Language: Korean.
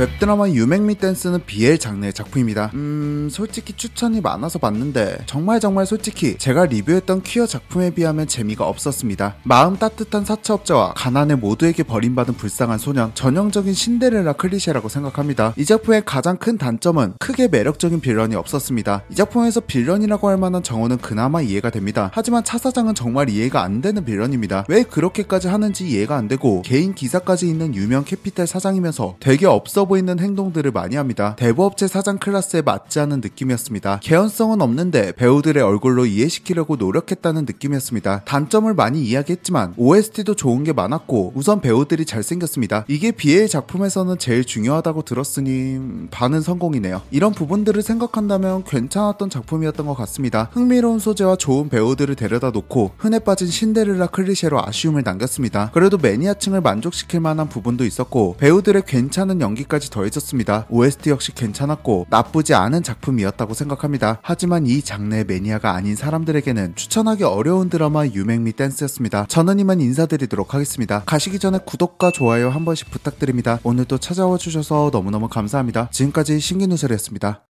웹드라마 You Make Me Dance는 BL 장르의 작품입니다. 음, 솔직히 추천이 많아서 봤는데 정말 정말 솔직히 제가 리뷰했던 퀴어 작품에 비하면 재미가 없었습니다. 마음 따뜻한 사채업자와 가난해 모두에게 버림받은 불쌍한 소년, 전형적인 신데렐라 클리셰라고 생각합니다. 이 작품의 가장 큰 단점은 크게 매력적인 빌런이 없었습니다. 이 작품에서 빌런이라고 할 만한 정우는 그나마 이해가 됩니다. 하지만 차 사장은 정말 이해가 안 되는 빌런입니다. 왜 그렇게까지 하는지 이해가 안 되고 개인 기사까지 있는 유명 캐피탈 사장이면서 되게 없어 보이는 행동들을 많이 합니다. 대부업체 사장 클래스에 맞지 않은 느낌이었습니다. 개연성은 없는데 배우들의 얼굴로 이해시키려고 노력했다는 느낌이었습니다. 단점을 많이 이야기했지만 OST도 좋은 게 많았고 우선 배우들이 잘생겼습니다. 이게 BL 작품에서는 제일 중요하다고 들었으니 반은 성공이네요. 이런 부분들을 생각한다면 괜찮았던 작품이었던 것 같습니다. 흥미로운 소재와 좋은 배우들을 데려다 놓고 흔해 빠진 신데렐라 클리셰로 아쉬움을 남겼습니다. 그래도 매니아층을 만족시킬 만한 부분도 있었고 배우들의 괜찮은 연기 까지 더해졌습니다. OST 역시 괜찮았고 나쁘지 않은 작품이었다고 생각합니다. 하지만 이 장르의 매니아가 아닌 사람들에게는 추천하기 어려운 드라마 유맹 미 댄스였습니다. 저는 이만 인사드리도록 하겠습니다. 가시기 전에 구독과 좋아요 한 번씩 부탁드립니다. 오늘도 찾아와 주셔서 너무너무 감사합니다. 지금까지 신기누설이었습니다.